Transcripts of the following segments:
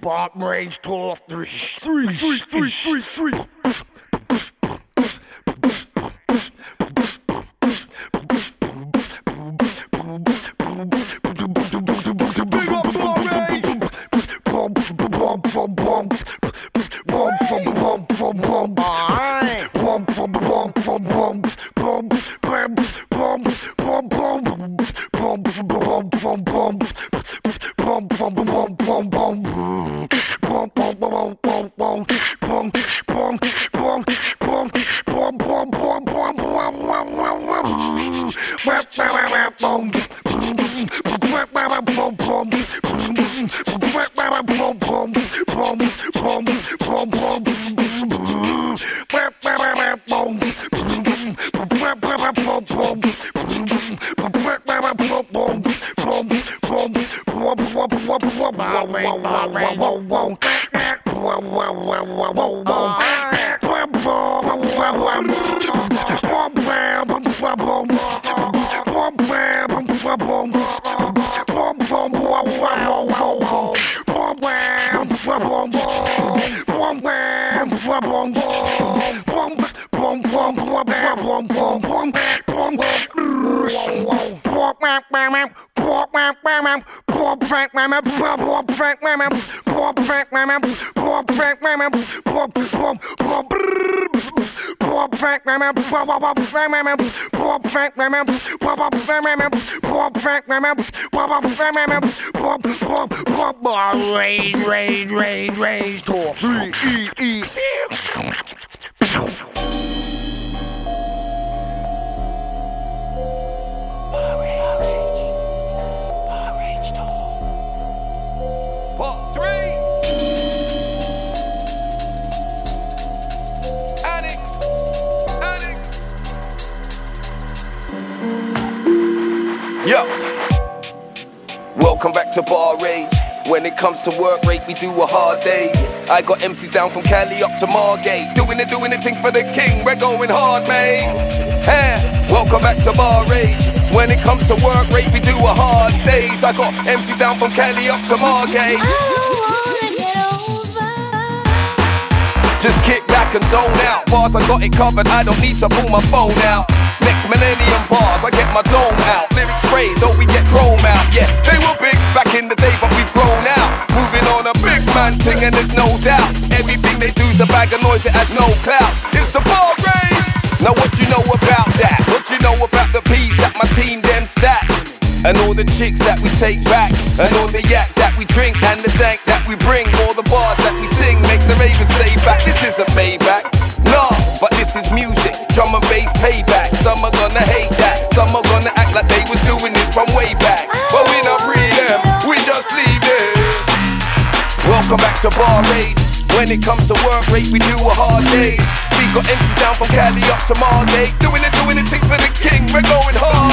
Bomb range 12, 3, 3, 3, 3, 3. Rage, rage, rage, rage, tour Yo. Welcome back to Bar Rage. When it comes to work rate, we do a hard day. I got MCs down from Cali up to Margate. Doing it, doing it, thing for the king. We're going hard, mate. Hey, welcome back to Bar Rage. When it comes to work rate, we do a hard days. I got MCs down from Cali up to Margate. Just kick back and zone out. Bars, I got it covered, I don't need to pull my phone out. Next millennium bars, I get my dome out. Lyrics sprayed, though we get chrome out. Yeah, they were big back in the day, but we've grown out. Moving on a big man thing, and there's no doubt. Everything they do's a bag of noise, it has no clout. It's the bar rave. Now what you know about that? What you know about the peas that my team them stack? And all the chicks that we take back And all the yak that we drink And the dank that we bring All the bars that we sing Make the ravens say back This isn't Maybach No, but this is music Drum and bass payback Some are gonna hate that Some are gonna act like they was doing this from way back But we not read them We just leave them Welcome back to Bar Rage. When it comes to work rate, we do a hard day. We got empties down from Cali up to Margate. Doing it, doing it, things for the king. We're going hard,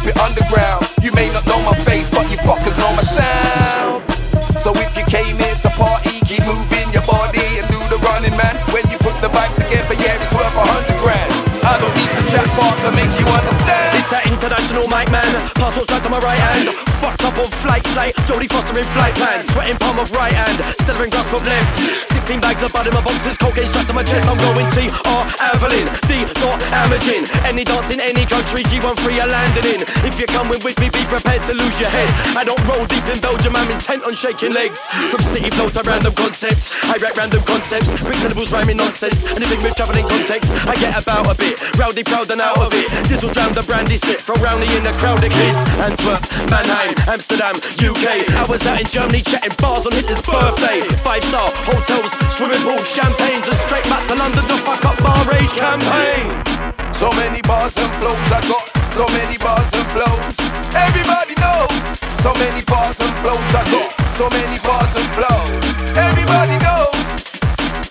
keep it underground. You may not know my face, but you fuckers know my sound. So if you came here to party, keep moving your body and do the running, man. When you put the bags together, yeah, it's worth a hundred grand. I don't need to chat bars to make you understand. It's that international mic, man. Parcels my right hand. Fucked up on flight slate, Jodie Foster in flight plans. Sweating palm of right hand, in grasp of left. 16 bags of bud in my boxes, cocaine strapped to my chest. I'm going T-R Avalin, D dot Amagin. Any dance in any country, G13 are landing in. If you're coming with me, be prepared to lose your head. I don't roll deep in Belgium, I'm intent on shaking legs. From city flows to random concepts, I rap random concepts. Quick syllables rhyming nonsense. Anything with traveling context, I get about a bit. Rowdy, proud and out of it. Dizzle drown the brandy sip, throw roundy in the crowd of kids. Antwerp, Mannheim, Amsterdam, UK. I was out in Germany chatting bars on Hitler's birthday. Five star hotels, swimming pools, champagnes, and straight back to London to fuck up bar rage campaign. So many bars and flows I got, so many bars and flows. Everybody knows. So many bars and flows I got, so many bars and flows. Everybody knows.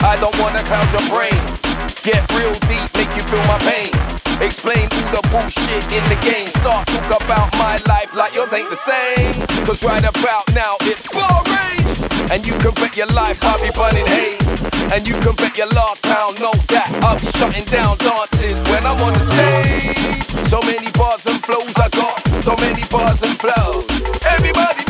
I don't wanna cloud your brain. Get real deep, make you feel my pain. Explain all the bullshit in the game. Start talk about my life like yours ain't the same. Cause right about now it's rage. And you can bet your life I'll be burning hay. And you can bet your last pound, know that I'll be shutting down dances when I'm on the stage. So many bars and flows I got, so many bars and flows. Everybody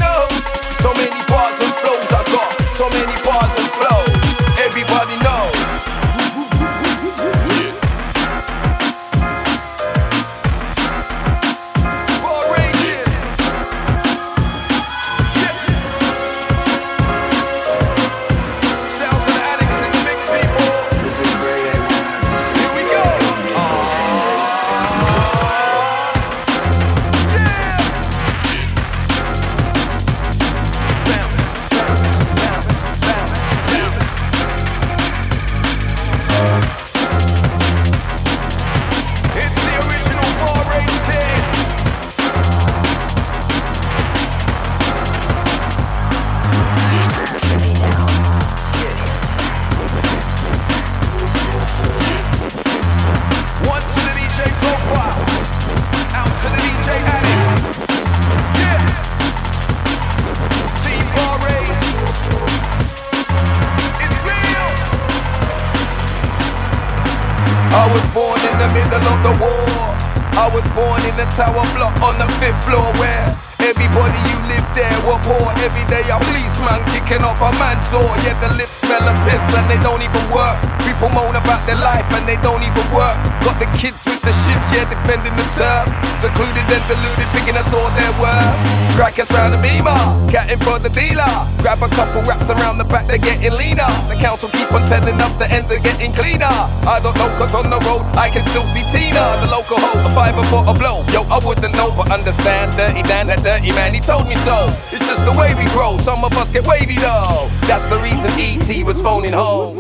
told me so. It's just the way we grow, some of us get wavy though. That's the reason E.T. was phoning home.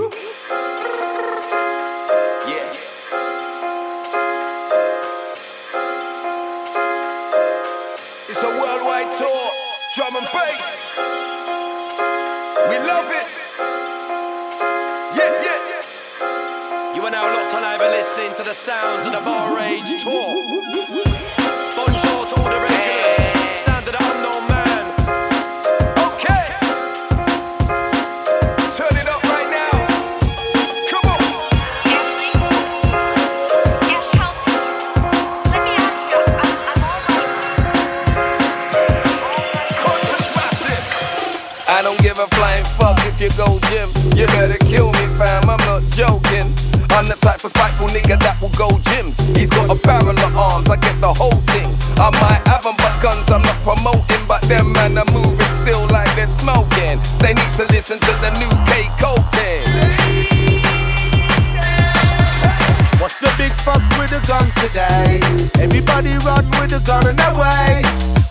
Yeah. It's a worldwide tour, drum and bass. We love it. Yeah, yeah. You are now locked on over listening to the sounds of the Bar Rage Tour. You go gym. You better kill me, fam. I'm not joking. I'm the type of spiteful nigga that will go gyms. He's got a barrel of arms, I get the whole thing. I might have 'em, but guns I'm not promoting. But them man are moving still like they're smoking. They need to listen to the new K coating. What's the big fuss with the guns today? Everybody run with a gun in their way.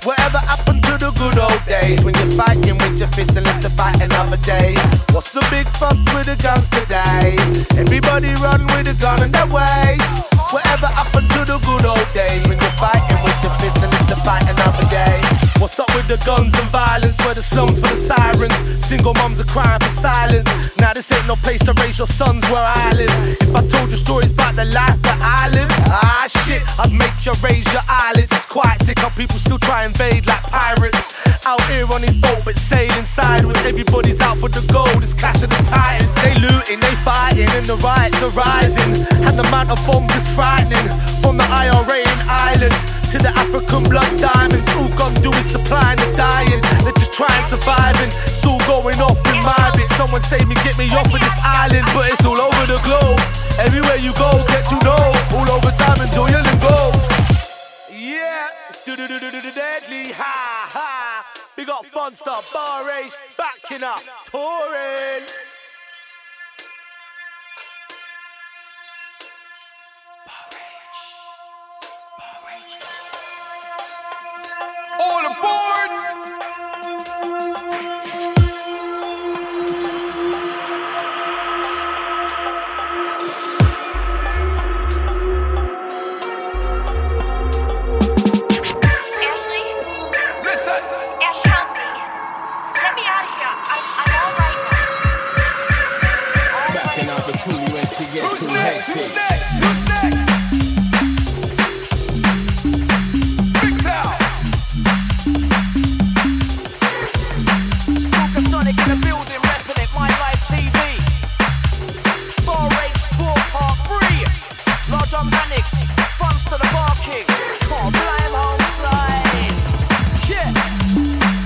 Whatever happened to the good old days when you're fighting with your fists and live to fight another day? What's the big fuss with the guns today? Everybody run with a gun in their way. Whatever happened to the good old days when you're fighting with your fists to fight another day? What's up with the guns and violence? For the slums, for the sirens. Single moms are crying for silence. Now this ain't no place to raise your sons where I live. If I told you stories about the life that I live, ah shit, I'd make you raise your eyelids. It's quite sick how people still try and invade like pirates. Out here on his boat, but sailing sideways. Everybody's out for the gold, it's cash of the and the riots are rising. And the amount of bombs is frightening. From the IRA in Ireland to the African blood diamonds. All gone do is supplying the dying. They're just trying surviving. It's all going off in my bit. Someone save me, get me off of this island. But it's all over the globe. Everywhere you go, get to know. All over diamond, oil and gold. Yeah, deadly, ha ha. We got Funster, Bar Rage, backing up, touring. All aboard!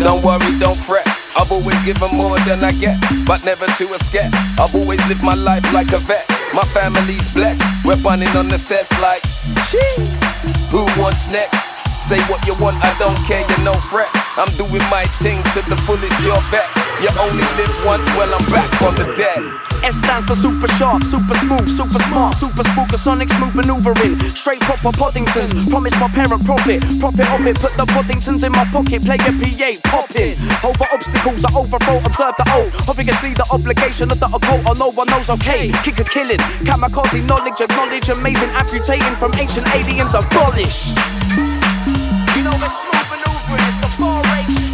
Don't worry, don't fret. I've always given more than I get, but never to a scat. I've always lived my life like a vet. My family's blessed. We're bunning on the sets like, Shee. Who wants next? Say what you want, I don't care, you no fret. I'm doing my thing to the fullest, your bet. You only live once, well, I'm back from the dead. S stands for super sharp, super smooth, super smart, super spooker, sonic smooth maneuvering. Straight proper Poddingtons, promise my parent profit. Profit of it, put the Poddingtons in my pocket, play a PA, pop it. Over obstacles, I overthrow, observe the oath. Obviously, the obligation of the occult, or no one knows, okay. Kick a killing, kamikaze knowledge, acknowledge, amazing, amputating from ancient aliens, abolish. Know, it's smooth maneuvering, it's the bar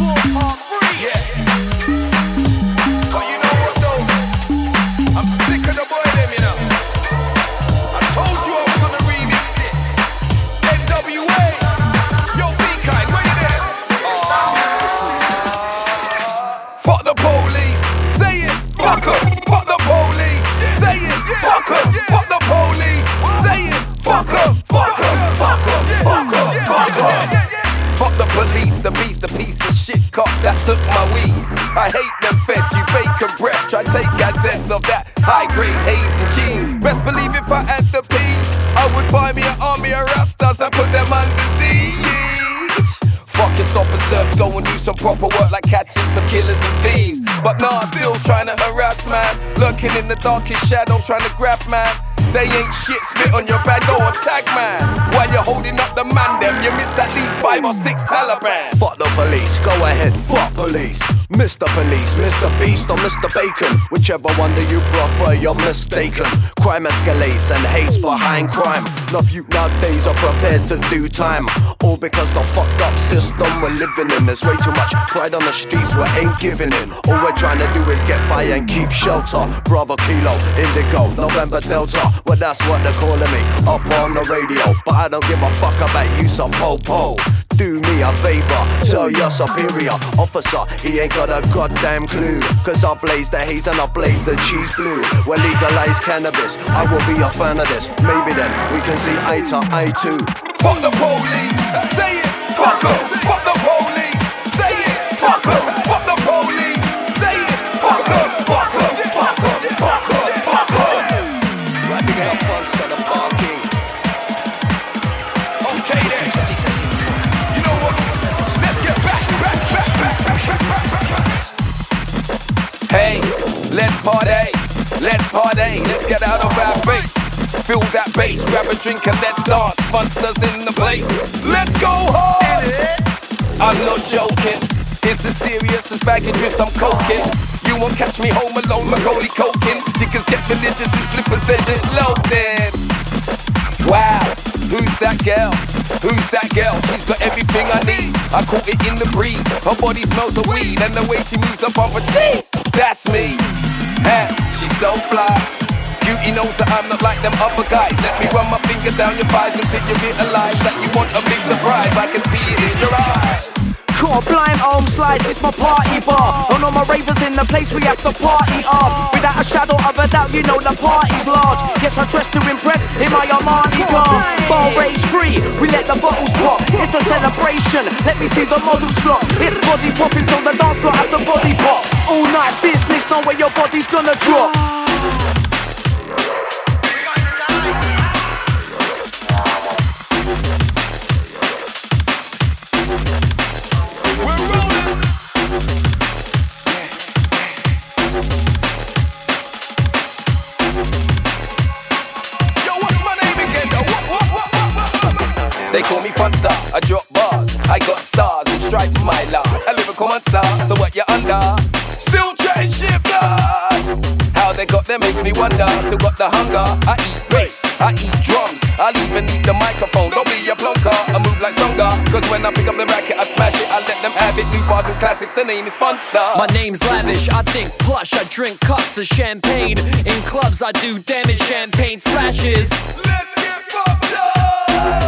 my weed. I hate them feds, you bacon breath. Try take assets of that high grade haze and cheese. Best believe if I had the peas, I would buy me an army of rastas and put them under siege. Fuck your stop and search, go and do some proper work like catching some killers and thieves. But nah, still trying to harass man, lurking in the darkest shadows, trying to grab man. They ain't shit, spit on your go on tag man. While you're holding up the man, them you missed at least five or six Taliban. Fuck the police, go ahead, fuck police. Mr. Police, Mr. Beast, or Mr. Bacon. Whichever one that you prefer, you're mistaken. Crime escalates and hates behind crime. Enough youth nowadays are prepared to do time. All because the fucked up system we're living in. There's way too much pride on the streets, we ain't giving in. All we're trying to do is get by and keep shelter. Bravo Kilo, Indigo, November Delta. Well, that's what they're calling me up on the radio. But I don't give a fuck about you, some po-po. Do me a favor, tell your superior officer he ain't got a goddamn clue. Cause I blaze the haze and I blaze the cheese blue. Well, legalize cannabis, I will be a fan of this. Maybe then we can see eye to eye too. Fuck the police, say it, fuck. Fuck the party, let's party, let's get out of our face. Feel that bass, grab a drink and let's dance. Monsters in the place. Let's go hard. I'm not joking. It's as serious as baggage with some coking. You won't catch me home alone, Macaulay Culkin. Chickens get religious and slippers, they're just loaded. Wow, who's that girl? Who's that girl? She's got everything I need. I caught it in the breeze. Her body smells of weed, and the way she moves up on her cheeks. That's me. Hey, she's so fly. Beauty knows that I'm not like them other guys. Let me run my finger down your thighs until you realize that you want a big surprise. I can see it in your eyes. Core blind home slice, it's my party bar. And all my ravers in the place, we have to party off. Without a shadow of a doubt, you know the party's large. Yes, I dress to impress in my Armani car. Bar rage free, we let the bottles pop. It's a celebration, let me see the models flop. It's body popping, so the dance floor has the body pop. All night business, know where your body's gonna drop. They call me fun star, I drop bars. I got stars and stripes, my lord. A lyrical monster, so what you under? Still chatting shit, blood. How they got there makes me wonder. Still got the hunger. I eat bass, I eat drums. I'll even eat the microphone. Don't be a plonker, I move like Tsonga. Cause when I pick up the racket, I smash it. I let them have it. New bars and classics, the name is Fun Star. My name's lavish, I think plush, I drink cups of champagne. In clubs, I do damage, champagne splashes. Let's get fucked up.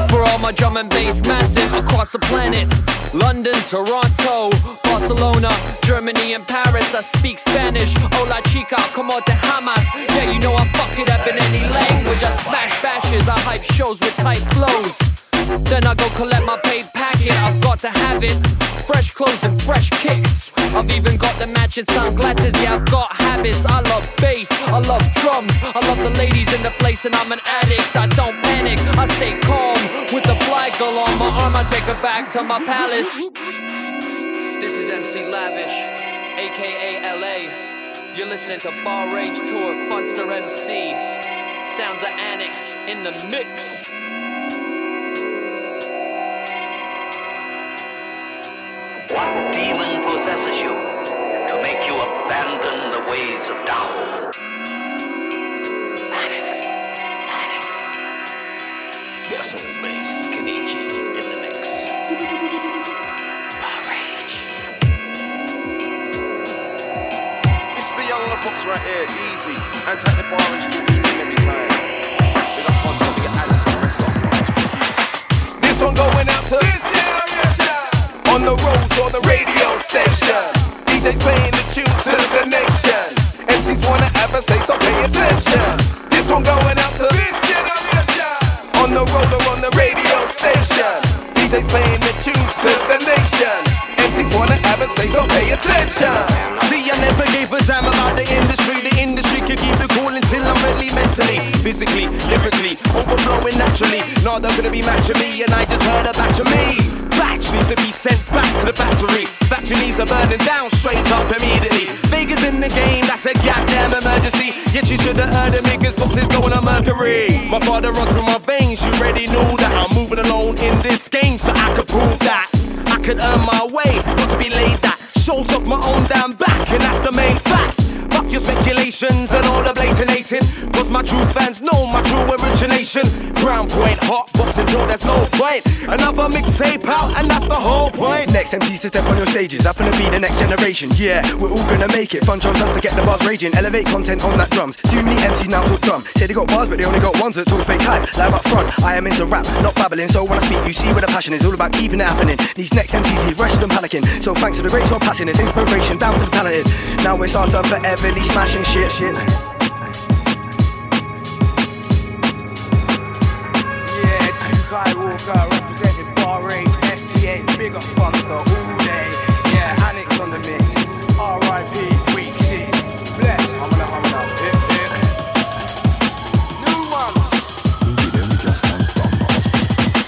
For all my drum and bass massive across the planet. London, Toronto, Barcelona, Germany, and Paris. I speak Spanish. Hola chica, como te jamas? Yeah, you know I fuck it up in any language. I smash bashes, I hype shows with tight flows. Then I go collect my paid packet. I've got to have it. Fresh clothes and fresh kicks. I've even got the matching sunglasses. Yeah, I've got habits. I love bass. I love drums. I love the ladies in the place, and I'm an addict. I don't panic. I stay calm with the flag girl on my arm. I take her back to my palace. This is MC Lavish, aka LA. You're listening to Bar Rage Tour, Funster MC. Sounds of Annex in the mix. What demon possesses you to make you abandon the ways of Tao? Annex. Annex. Yes, old bass. Kenichi in the mix. Bar rage. It's the young fox right here, easy. And take the bar and still beating every time. Big up on some of your Alex rest of This one going out to this generation. On the roads or the radio station. DJs playing the tune to the nation. MCs wanna say, so pay attention. This one going out to this generation. On the road or on the radio station. DJs playing the tunes to the nation. MCs wanna say, so pay attention. See, I never gave a damn about the industry. The industry could keep the call until I'm ready mentally, physically, lyrically, overflowing naturally. Now they're gonna be matching me, and I just heard a batch of me. Batch needs to be sent back to the battery. Batch needs are burning down straight up immediately. Vegas in the game, that's a goddamn emergency. Yet you should have heard cause folks is going on Mercury. My father runs through my veins, you already knew that. I'm moving alone in this game, so I could prove that. I could earn my way, not to be laid that. Shows off my own damn back, and that's the main fact. Your speculations and all the blatinating. Cause my true fans know my true origination. Ground point, hot box until there's no point. Another mixtape out, and that's the whole point. Next MCs to step on your stages, up and be the next generation. Yeah, we're all gonna make it. Fun drums us to get the bars raging. Elevate content on that drums. Too many MCs now talk drum. Say they got bars, but they only got ones that talk fake hype. Live up front, I am into rap, not babbling. So when I speak, you see where the passion is. All about keeping it happening. These next MCs rushed and panicking. So thanks to the greats for passing it. Inspiration down to the talented. Now it's our turn foreverly smashing shit. shit. Yeah, Duke Walker representing Bar Rage, SGA, big up all day. Yeah, Annex on the mix. R.I.P.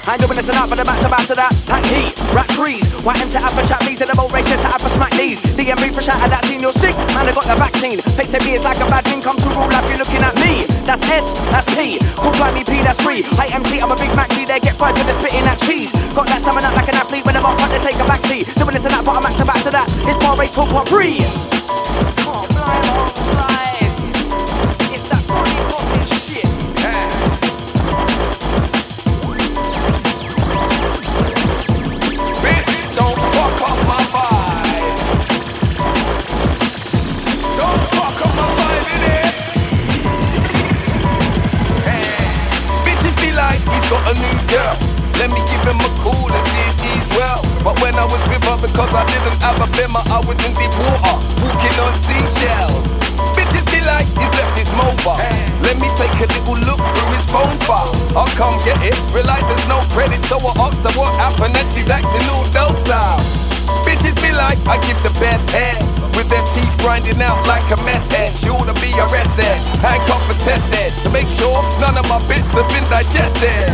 I ain't doing this that, but I'm back to to that. Pack heat, rap trees. Why enter up for chat these and the boat races up for smack these. DMV for shout at that scene, sick. Man, I got the vaccine. Face to me is like a bad dream come to Rule life. You're looking at me. That's S, that's P. Cool like me P, that's free. I MC, I'm a big maxi. They get fried with the spitting that cheese. Got that stamina like an athlete when I'm up, they take a backseat. Doing this and that, but I'm to back to that. It's bar race talk part three. Oh, blind. Got a new girl. Let me give him a call and see if he's well. But when I was with her, because I didn't have a bimmer, I was in deep water, walking on seashells. Bitches be like, he's left his mobile. Let me take a little look through his phone file. I'll come get it, realize there's no credit, so I asked her what happened, and she's acting all docile. Bitches be like, I give the best head. With their teeth grinding out like a mess head. She ought to be arrested, handcuffed and tested. To make sure none of my bits have been digested.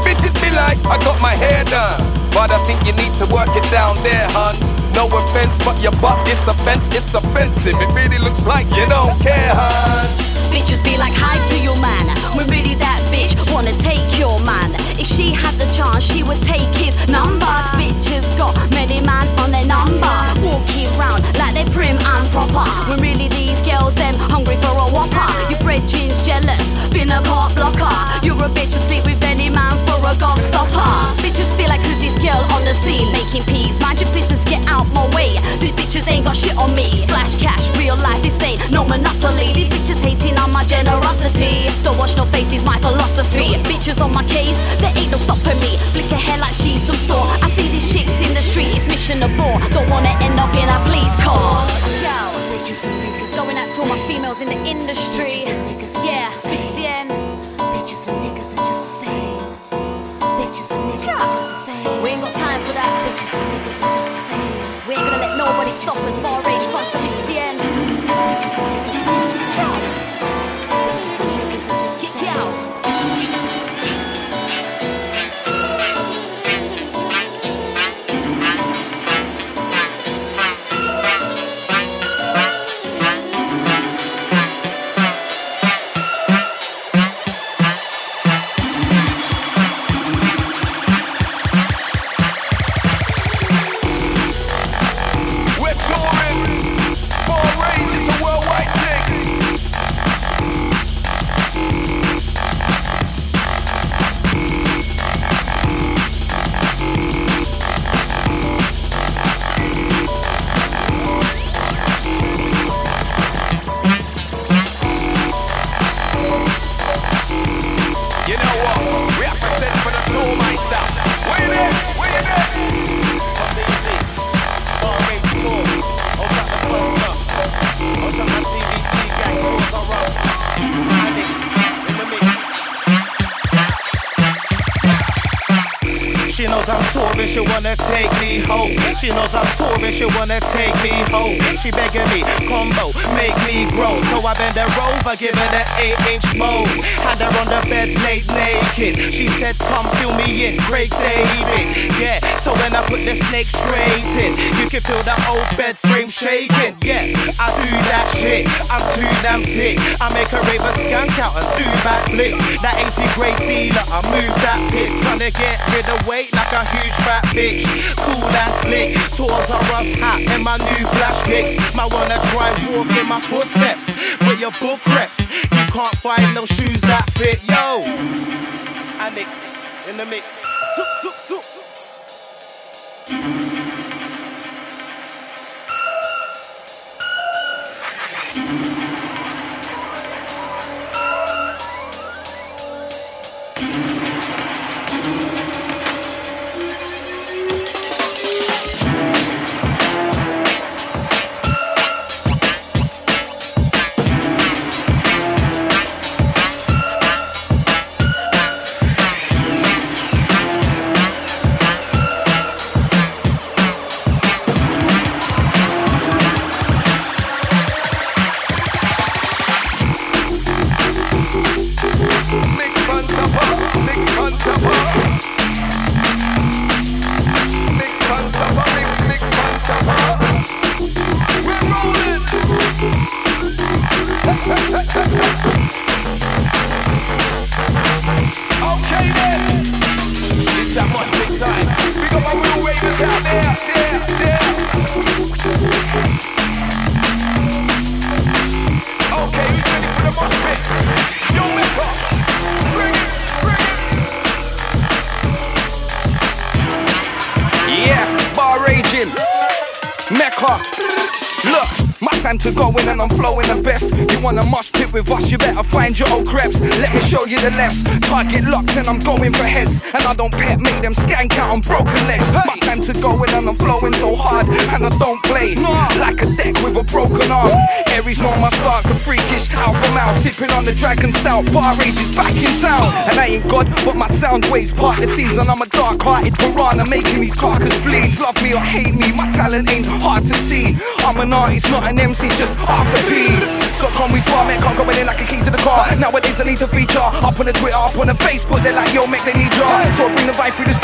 Bitches be like, I got my hair done. But I think you need to work it down there, hun. No offense, but your butt, offense, it's offensive. It really looks like you don't care, hun. Bitches be like, hi to your man. When really that bitch wanna take your man. If she had the chance, she would take his number. Bitches got many man on their number. Walking round like they prim and proper. When really these girls, them hungry for a whopper. Your bread jeans jealous, been a pop blocker. You're a bitch to sleep with any man a gobstopper. Bitches feel like who's this girl on the scene making peas. Mind your business, get out my way. These bitches ain't got shit on me. Splash cash, real life, this ain't no monopoly. These bitches hating on my generosity. Don't watch no faces, my philosophy. Bitches on my case, there ain't no stopping me. Flick her hair like she's some sort. I see these chicks in the street, it's mission abort. Don't wanna end up in a police car. Ciao. Going out to all my females in the industry. Yeah, Christian. Bitches and niggas are just same. Bitches and niggas are just the same. We ain't got time for that. Bitches and niggas are just the same. We ain't gonna let nobody stop us. Bar rage, fuck the Christian. Bitches and niggas her give her that 8 moan. Had her on the bed, naked. She said, come fill me in, Craig David. Yeah, so when I put the snake straight in, you can feel the old bed frame shaking. Yeah, I do that shit, I'm too damn sick. I make a skank out and do backflips. That AC great dealer, I move that pit. Tryna get rid of weight like a huge fat bitch. Cool and slick, tours are us hat and my new flash kicks. My wanna try walk in my footsteps with your book reps. You can't find no shoes that fit, yo. I mix in the mix. Zoop, zoop, zoop. The lefts. Target locked and I'm going for heads. And I don't pet, make them skank out on broken legs. My time to go in and I'm flowing so hard. And I don't play like a deck with a broken arm. Aries know my starts, the freakish alpha mouth. Sipping on the dragon stout. Bar rage is back in town. And I ain't God, but my sound waves part the season. I'm a dark hearted piranha making these carcass bleeds. Love me or hate me, my talent ain't hard to see. I'm an artist, not an MC, just after peas. So come we spar, man, can't go in like a key to the car. Nowadays I need to feature up on the Twitter, up on the Facebook. They're like, yo, make they need jar. So I bring the vibe through the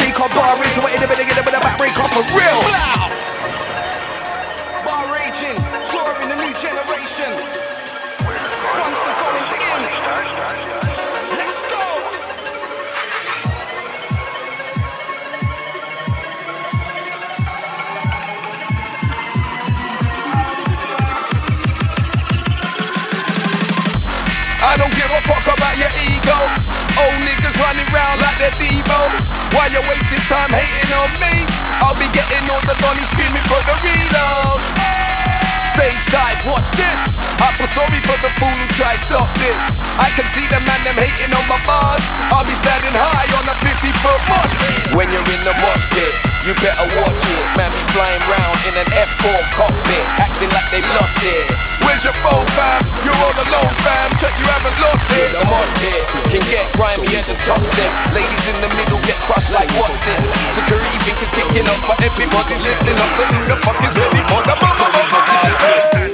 sorry for the fool who tried stop this. I can see the man them hating on my bars. I'll be standing high on a 50 foot mosh. When you're in the mosh pit, you better watch it. Man be flying round in an F4 cockpit, acting like they've lost it. Where's your phone, fam? You're all alone, fam. Check you haven't lost it. The mosh pit can get grimy at the top steps. Ladies in the middle get crushed like Watsons. Security think it's kicking up, but everybody's listening up. The fuck is ready for? The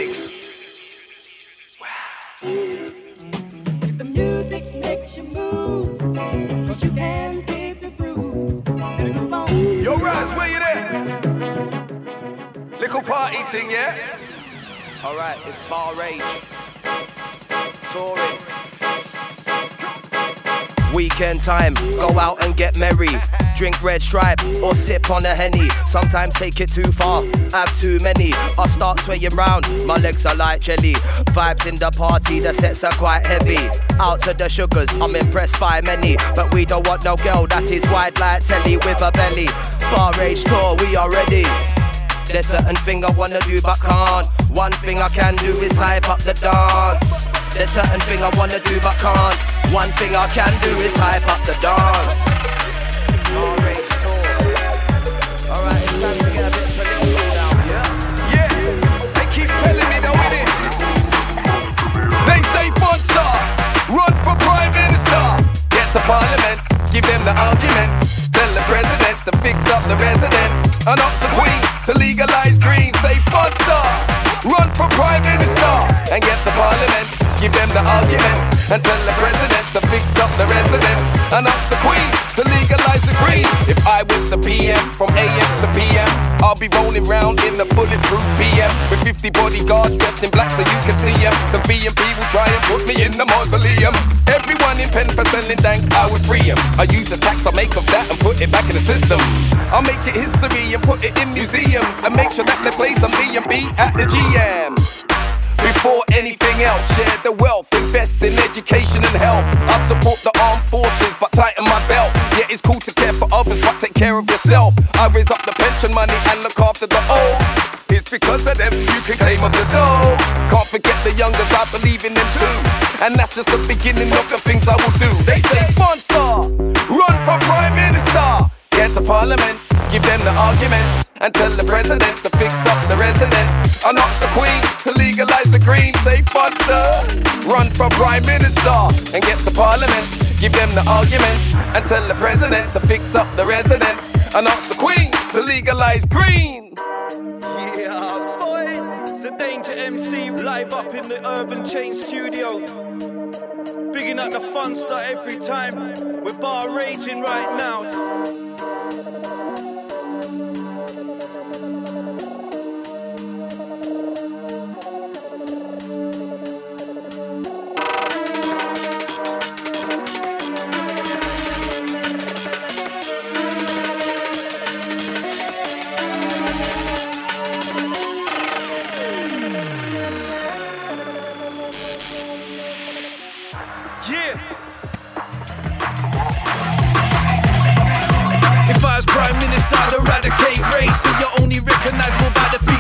yeah? Alright, it's Bar Rage. Touring. Weekend time, go out and get merry. Drink red stripe or sip on a henny. Sometimes take it too far, have too many. I start swaying round, my legs are like jelly. Vibes in the party, the sets are quite heavy. Out to the sugars, I'm impressed by many. But we don't want no girl that is wide like telly with a belly. Bar rage tour, we are ready. There's certain thing I wanna do but can't. One thing I can do is hype up the dance. There's certain thing I wanna do but can't. One thing I can do is hype up the dance. Alright, it's time to get a bit political now, yeah? Yeah, they keep telling me? They say run for Prime Minister. Get to Parliament, give them the arguments. Presidents to fix up the residents. An the Queen to legalize green. Say Funster, run for Prime Minister. And get the Parliament, give them the arguments. And tell the presidents to fix up the residents. And up the Queen to legalize the green. If I was the PM from AM to PM, I'll be rolling round in a bulletproof PM with 50 bodyguards dressed in black so you can see them. The BNP will try and put me in the mausoleum. Everyone in pen for selling dank, I would free 'em. I use the tax I make of that and put it back in the system. I'll make it history and put it in museums and make sure that they play some B&B at the GM. Before anything else, share the wealth, invest in education and health. I'd support the armed forces, but tighten my belt. Yeah, it's cool to care for others, but take care of yourself. I raise up the pension money and look after the old. It's because of them you can claim of the dough. Can't forget the youngers, I believe in them too. And that's just the beginning of the things I will do. They say, sponsor, run for prime minister. Get to parliament, give them the arguments, and tell the presidents to fix up the residents. Up the queen to legalize the green. Say sponsor, run for prime minister, and get to parliament, give them the arguments, and tell the presidents to fix up the residents. Up the queen to legalize green. Yeah, boy. It's the Danger MC live up in the Urban Change Studios. Bigging up the fun star every time. We're bar raging right now.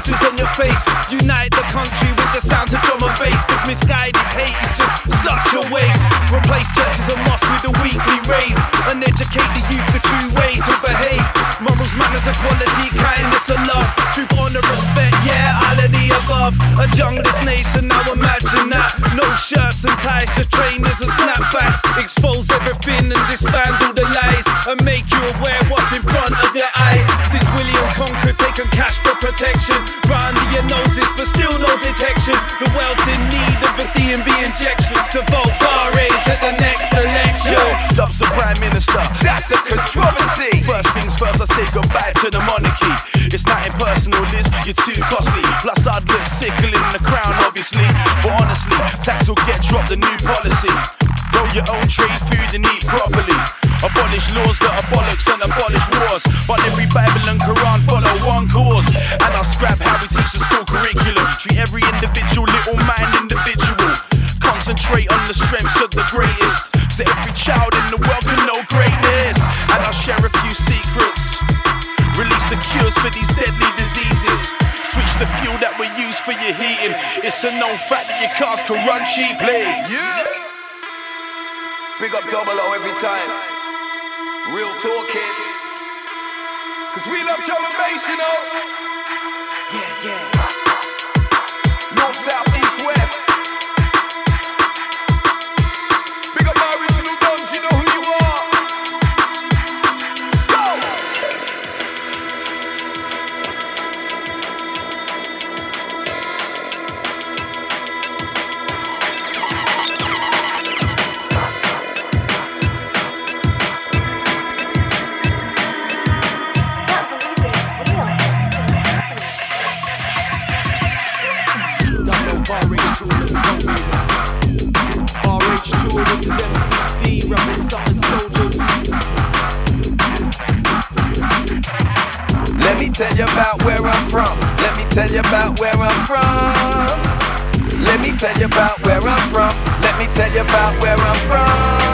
Features on your face. Unite the country with the sound of drum and bass. Cause misguided hate is just such a waste. Replace churches and mosques with a weekly rave. And educate the youth the true way to behave. Morals, manners, equality, kindness, and love. Truth, honor, respect, yeah, all of the above. A junglist nation, now imagine that. No shirts and ties, just trainers and snapbacks. Expose everything and disband all the lies. And make you aware what's in front of your protection. Under your noses, but still no detection. The world's in need of a DnB injection. So vote Bar Rage at the next election. Dubs the Prime Minister, that's a controversy. First things first, I say goodbye to the monarchy. It's not impersonal, Liz, you're too costly. Plus, I'd look sickle in the crown, obviously. But honestly, tax will get dropped, a new policy. Grow your own trade food and eat properly. Abolish laws that are bollocks and abolish wars. But every Bible and Quran. I'll scrap how we teach the school curriculum. Treat every individual little man individual. Concentrate on the strengths of the greatest. So every child in the world can know greatness. And I'll share a few secrets. Release the cures for these deadly diseases. Switch the fuel that we use for your heating. It's a known fact that your cars can run cheaply. Yeah. Big up double O every time. Real talking. Cause we love and bass, you know. Yeah, yeah. North, south, east, west. Tell you about where I'm from. Let me tell you about where I'm from. Let me tell you about where I'm from. Let me tell you about where I'm from.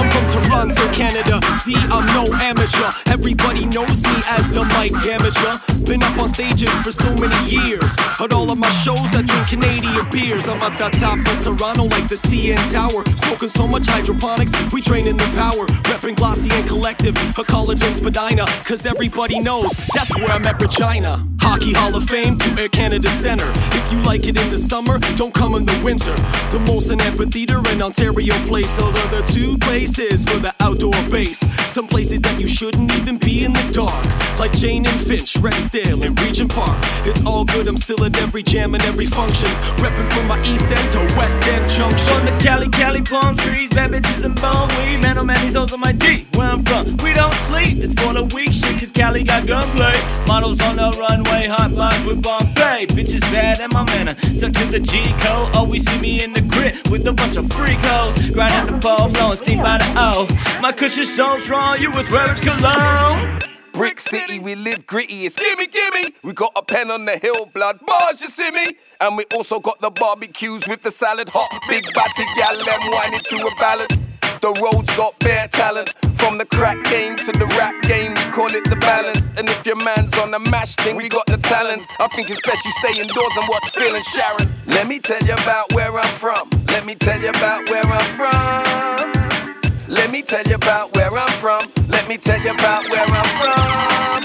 I'm from Toronto, Canada. See, I'm no amateur. Everybody knows me as the mic damager. Been up on stages for so many years. At all of my shows, I drink Canadian beers. I'm at the top of Toronto like the CN Tower. Smoking so much hydroponics, we training the power. Repping Glossy and Collective, a college in Spadina. Cause everybody knows that's where I'm at Regina. Hockey Hall of Fame to Air Canada Center. If you like it in the summer, don't come in the winter. The Molson Amphitheater and Ontario Place. Are the two places for the outdoor base. Some places that you shouldn't even be in the dark. Like Jane and Finch, Rexdale, and Regent Park. It's all good, I'm still at every jam and every function. Repping from my East End to West End Junction. From the Cali, Cali palm trees, bad bitches and bone weed. Man, oh man, these hoes on my D. Where I'm from, we don't sleep. It's for the weak shit, cause Cali got gunplay. Models on the runway, hot lines with Bombay. Bitches bad and my man, stuck to the G code. Always see me in the grid with a bunch of freak hoes. Grinding the pole, blowing steam by the O. My cushion so strong, you was Ravage Cologne. Brick City, we live gritty. It's gimme, gimme. We got a pen on the hill, blood bars, you see me? And we also got the barbecues with the salad hot. Big batty gal, them whining to a ballad. The road's got bare talent. From the crack game to the rap game, we call it the balance. And if your man's on the mash thing, we got the talents. I think it's best you stay indoors and watch Phil and Sharon. Let me tell you about where I'm from. Let me tell you about where I'm from. Let me tell you about where I'm from. Let me tell you about where I'm from.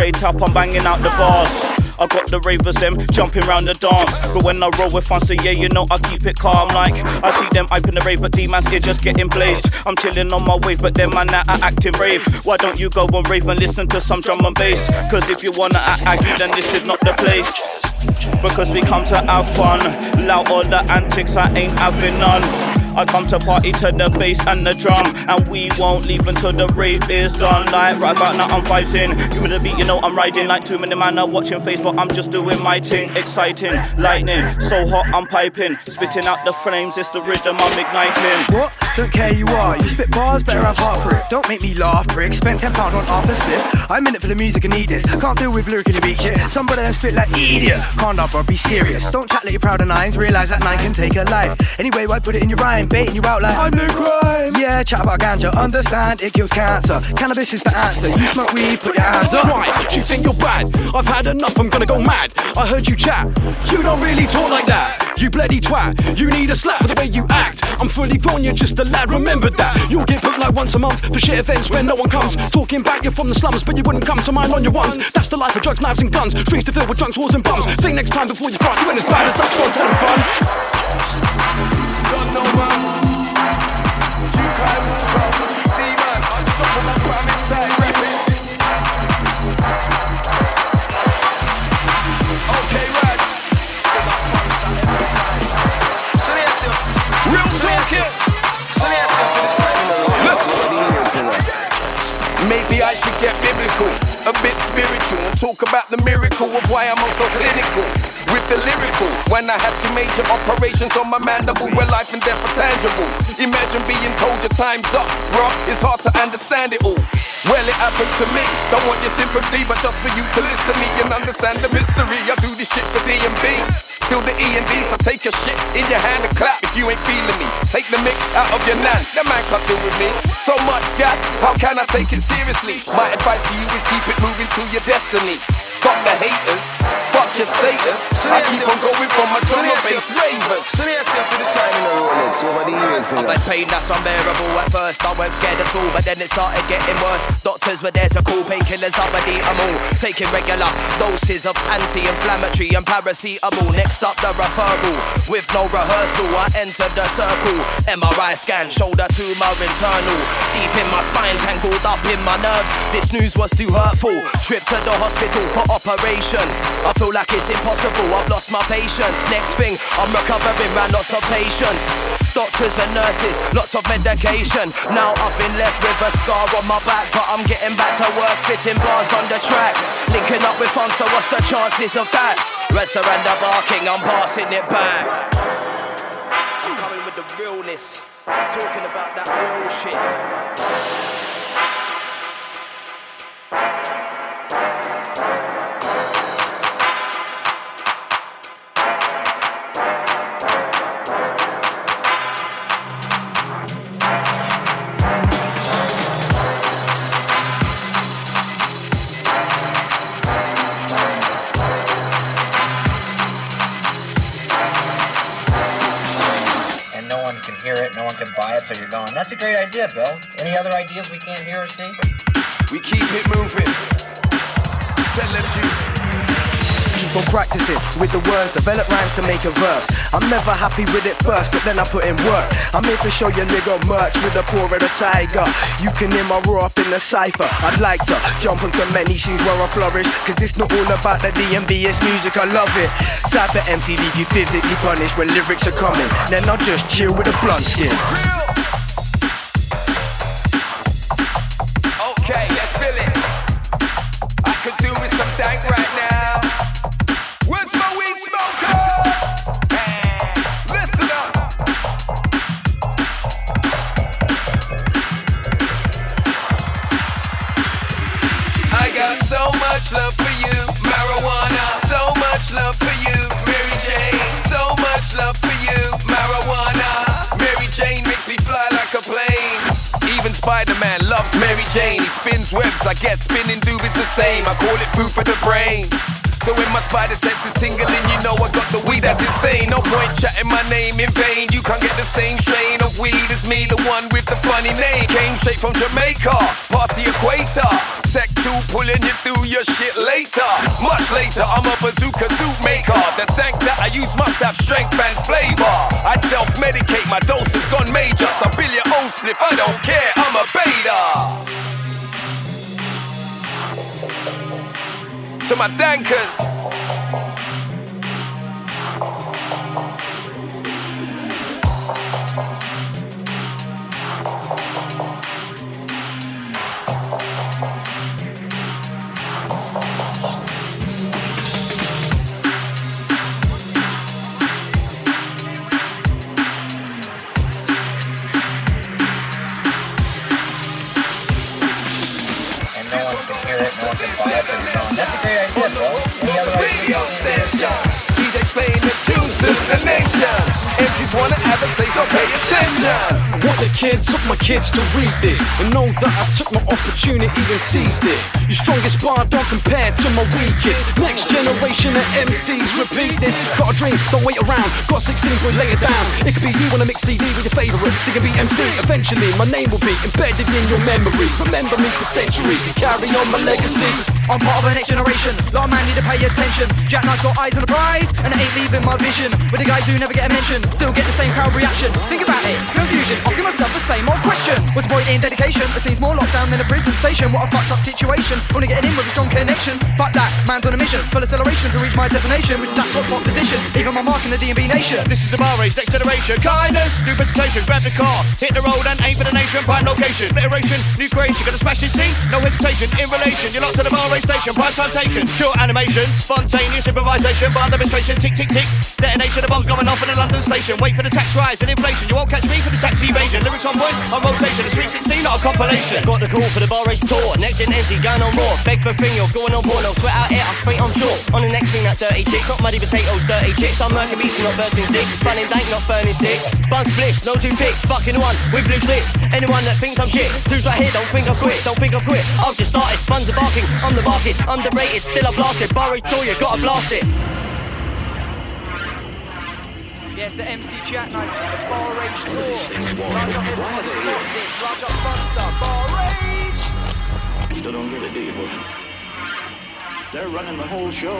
Straight up, I'm banging out the bars. I got the ravers, them jumping round the dance. But when I roll with fancy, yeah, you know I keep it calm. Like I see them hyping the rave, but D man's here just getting blazed. I'm chilling on my wave, but them man that are acting brave. Why don't you go and rave and listen to some drum and bass? Cause if you wanna act aggy, then this is not the place. Because we come to have fun. Loud all the antics, I ain't having none. I come to party to the bass and the drum, and we won't leave until the rave is done. Like right about now, I'm vibing. You with the beat, you know I'm riding. Like too many man are watching face, but I'm just doing my thing. Exciting, lightning, so hot I'm piping, spitting out the flames. It's the rhythm I'm igniting. What? Don't care you are. You spit bars, better have heart for it. Don't make me laugh, prick. Spent ten pound on half a split. I'm in it for the music and need this. Can't deal with lyric in the beat shit. Some of them spit like idiot. Calm down, bro. Be serious. Don't chat like you're proud of nines. Realize that nine can take a life. Anyway, why put it in your rhyme? Baiting you out like I'm no crime. Yeah, chat about ganja. Understand it kills cancer. Cannabis is the answer. You smoke weed, put your hands up. Right, you think you're bad? I've had enough, I'm gonna go mad. I heard you chat. You don't really talk like that. You bloody twat. You need a slap for the way you act. I'm fully grown, you're just a lad. Remember that. You'll get booked like once a month for shit events where no one comes. Talking back, you're from the slums, but you wouldn't come to mine on your ones. That's the life of drugs, knives, and guns. Streets to fill with drunks, wars, and bums. Think next time before you front. You ain't as bad as us, squad having fun. Got no mums. Jukai Listen. Maybe I should get biblical. a bit spiritual. And talk about the miracle of why I'm also clinical. With the lyrical, when I had two major operations on my mandible, where life and death are tangible. Imagine being told your time's up, bruh. It's hard to understand it all. Well, it happened to me. Don't want your sympathy, but just for you to listen to me and understand the mystery. I do this shit for DnB till the E and D. So take your shit in your hand and clap if you ain't feeling me. Take the mix out of your nan, the man can't do with me. So much gas, how can I take it seriously? My advice to you is keep it moving to your destiny. Fuck the haters, fuck your status. I keep on going for my and bass ravers. So they for the time in the Rolex over the years. I've had pain that's unbearable at first. I weren't scared at all, but then it started getting worse. Doctors were there to call painkillers, I would eat them all. Taking regular doses of anti-inflammatory and paracetamol. Next up, the referral. With no rehearsal, I entered the circle. MRI scan, shoulder tumor internal. Deep in my spine, tangled up in my nerves. This news was too hurtful. Trip to the hospital for operation. I feel like it's impossible, I've lost my patience. Next thing, I'm recovering, ran lots of patience. Doctors and nurses, lots of medication. Now I've been left with a scar on my back, but I'm getting back to work, spitting bars on the track. Linking up with fun, so what's the chances of that? Restaurant the barking, I'm passing it back. I'm coming with the realness, talking about that real shit. One can buy it, so you're going, that's a great idea, Bill. Any other ideas we can't hear or see? We keep it moving. Tell them G. Keep on practicing with the words, develop rhymes to make a verse. I'm never happy with it first, but then I put in work. I'm here to show you nigga merch with the paw of the tiger. You can hear my roar up in the cipher. I'd like to jump onto many scenes where I flourish, cause it's not all about the DnB, it's music, I love it. Type of MC leave you physically punished when lyrics are coming. Then I'll just chill with a blunt skin. Loves Mary Jane. He spins webs, I guess spinning doobies the same. I call it food for the brain. So when my spider sense is tingling, you know I got the weed that's insane. No point chatting my name in vain. You can't get the same strain of weed as me, the one with the funny name. Came straight from Jamaica, past the equator. Tech 2 pulling you through your shit later. Much later, I'm a bazooka suit maker. The tank that I use must have strength and flavor. I self-medicate, my dose has gone major. So bill your own slip, I don't care, I'm a beta. To my dankers. It, that's a great idea, Bill. Any other ideas? MCs wanna say, so pay attention. The kids of my kids to read this and know that I took my opportunity and seized it. Your strongest bar don't compare to my weakest. Next generation of MCs repeat this. Got a dream, don't wait around. Got 16, boy, lay it down. It could be you on a mix CD with your favorite. It could be MC. Eventually, my name will be embedded in your memory. Remember me for centuries and carry on my legacy. I'm part of a next generation. Lot of man need to pay attention. Jack Knight's got eyes on the prize, and it ain't leaving my vision. With the guys who never get a mention, still get the same crowd reaction. Think about it, confusion. Asking myself the same old question. What's the point in dedication? It seems more lockdown than a prison station. What a fucked up situation. Only getting in with a strong connection. Fuck that, man's on a mission. Full acceleration to reach my destination, which is that top spot position. Even my mark in the DB nation. This is the Bar Rage, next generation. Kindness, new presentation, grab the car, hit the road and aim for the nation. Prime location, iteration, new creation. Gonna smash this scene, no hesitation. In relation, you're locked to the Bar Rage station. Prime time taken, pure animation, spontaneous improvisation, bar demonstration. Tick, tick, tick. Detonation, the bomb's going off in the London station. Wait for the tax rise and inflation. You won't catch me for the tax evasion. Lyrics on point, on rotation. The Sweet 16, not a compilation. Got the call for the Bar Rage tour. Next gen MC, going on more. Beg for thing, you're going on more. No sweat out here, I'm straight on shore. On the next thing, that dirty chick. Not muddy potatoes, dirty chicks. I'm murking beats, not bursting sticks. Bunning dank, not burning sticks. Bun splits, no two picks. Fucking one with blue sticks. Anyone that thinks I'm shit, dudes right here, don't think I've quit. Don't think I've quit. I've just started. Buns are barking on the market. Underrated, still I blasted. Bar Rage tour, you gotta blast it. Yes, the MC Jack Knight, the Bar Rage Tour. Round up everyone, locked in. Round up Monster, Bar Rage. Still don't get it, do you, Bush? They're running the whole show.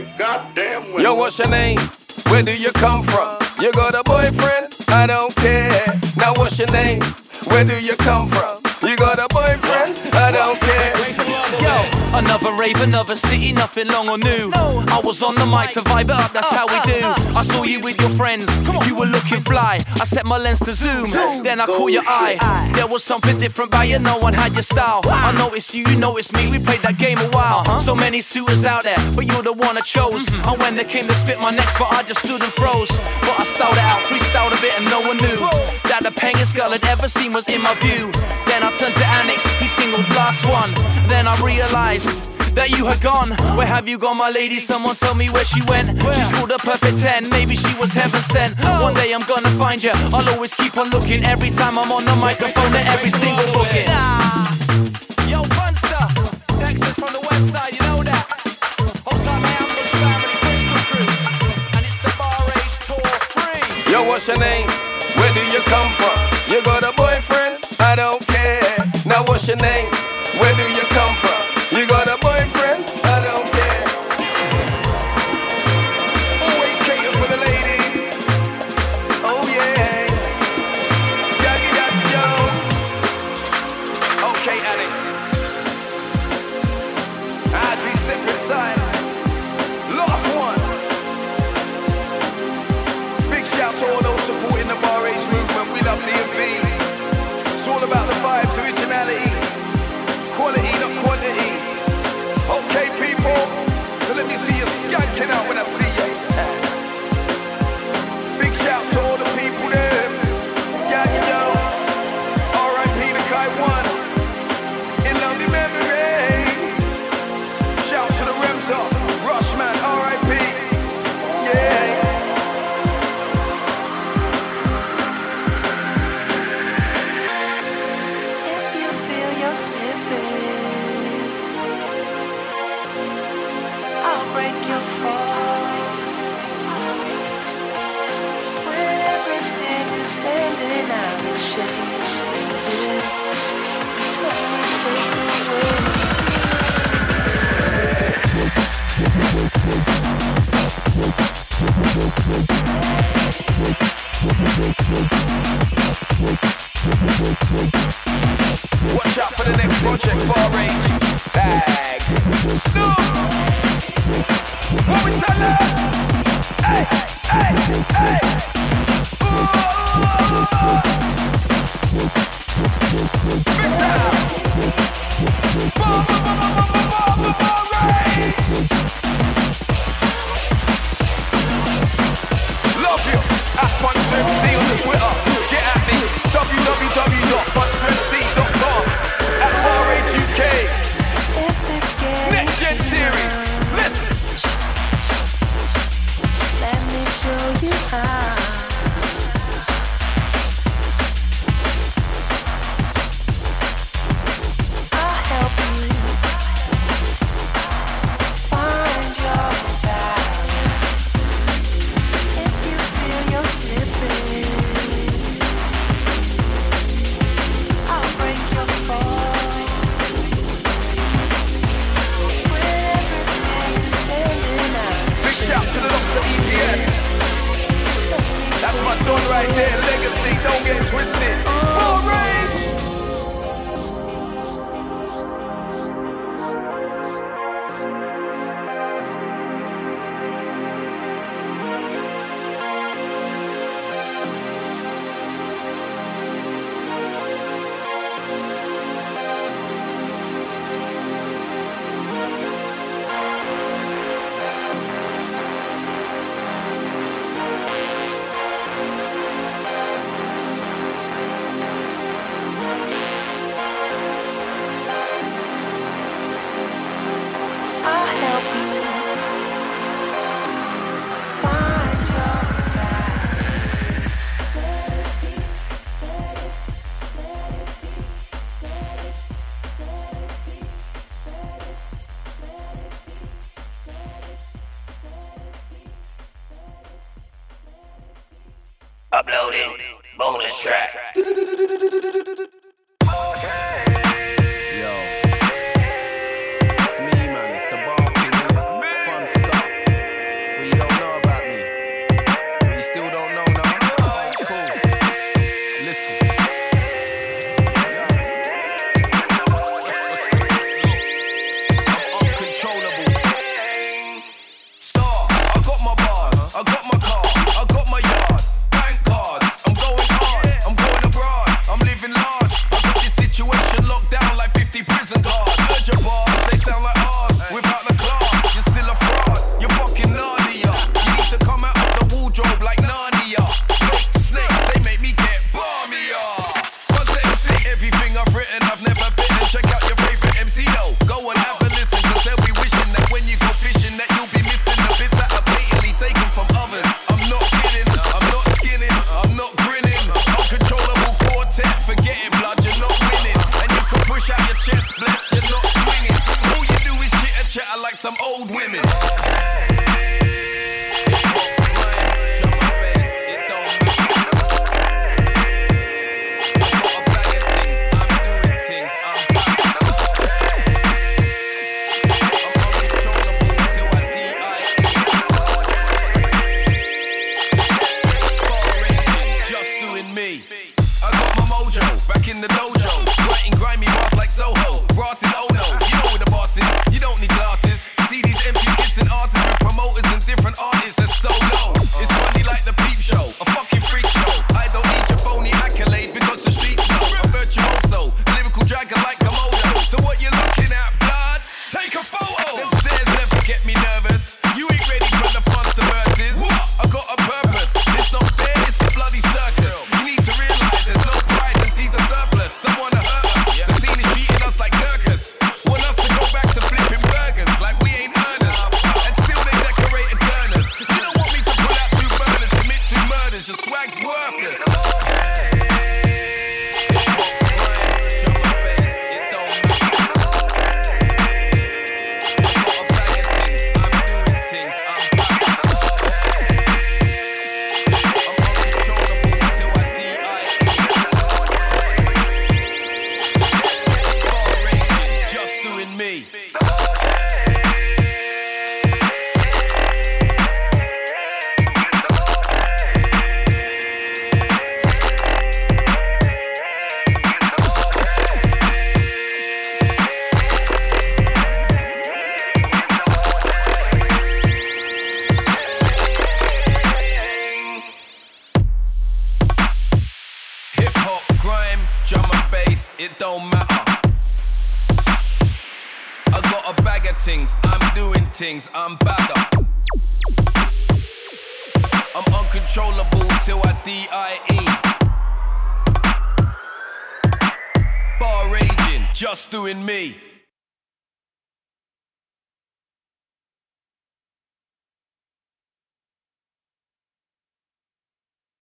The goddamn yo, what's your name? Where do you come from? You got a boyfriend? I don't care. Now, what's your name? Where do you come from? You got a boyfriend? I don't care. Yo, another rave, another city, nothing long or new. I was on the mic to vibe it up, that's how we do. I saw you with your friends, you were looking fly. I set my lens to zoom, then I caught your eye. There was something different about you, no one had your style. I noticed you, you noticed me, we played that game a while. So many suitors out there, but you're the one I chose. And when they came to spit my next spot, I just stood and froze. But I styled it out, freestyled a bit, and no one knew that the pangest girl I'd ever seen was in my view. Then I turned to Annex, he singled last one. Then I realized that you had gone. Where have you gone, my lady? Someone tell me where she went. She scored a perfect 10, maybe she was heaven sent. Oh. One day I'm gonna find you. I'll always keep on looking every time I'm on the microphone to every single booking. Yo, Funster, Texas from the west side, you know that. Hold on, my Ambush family, Bristol crew. And it's the Bar Rage Tour free. Yo, what's your name? Where do you come from? You got a boyfriend? I don't care. Now, what's your name? Where do you movement. We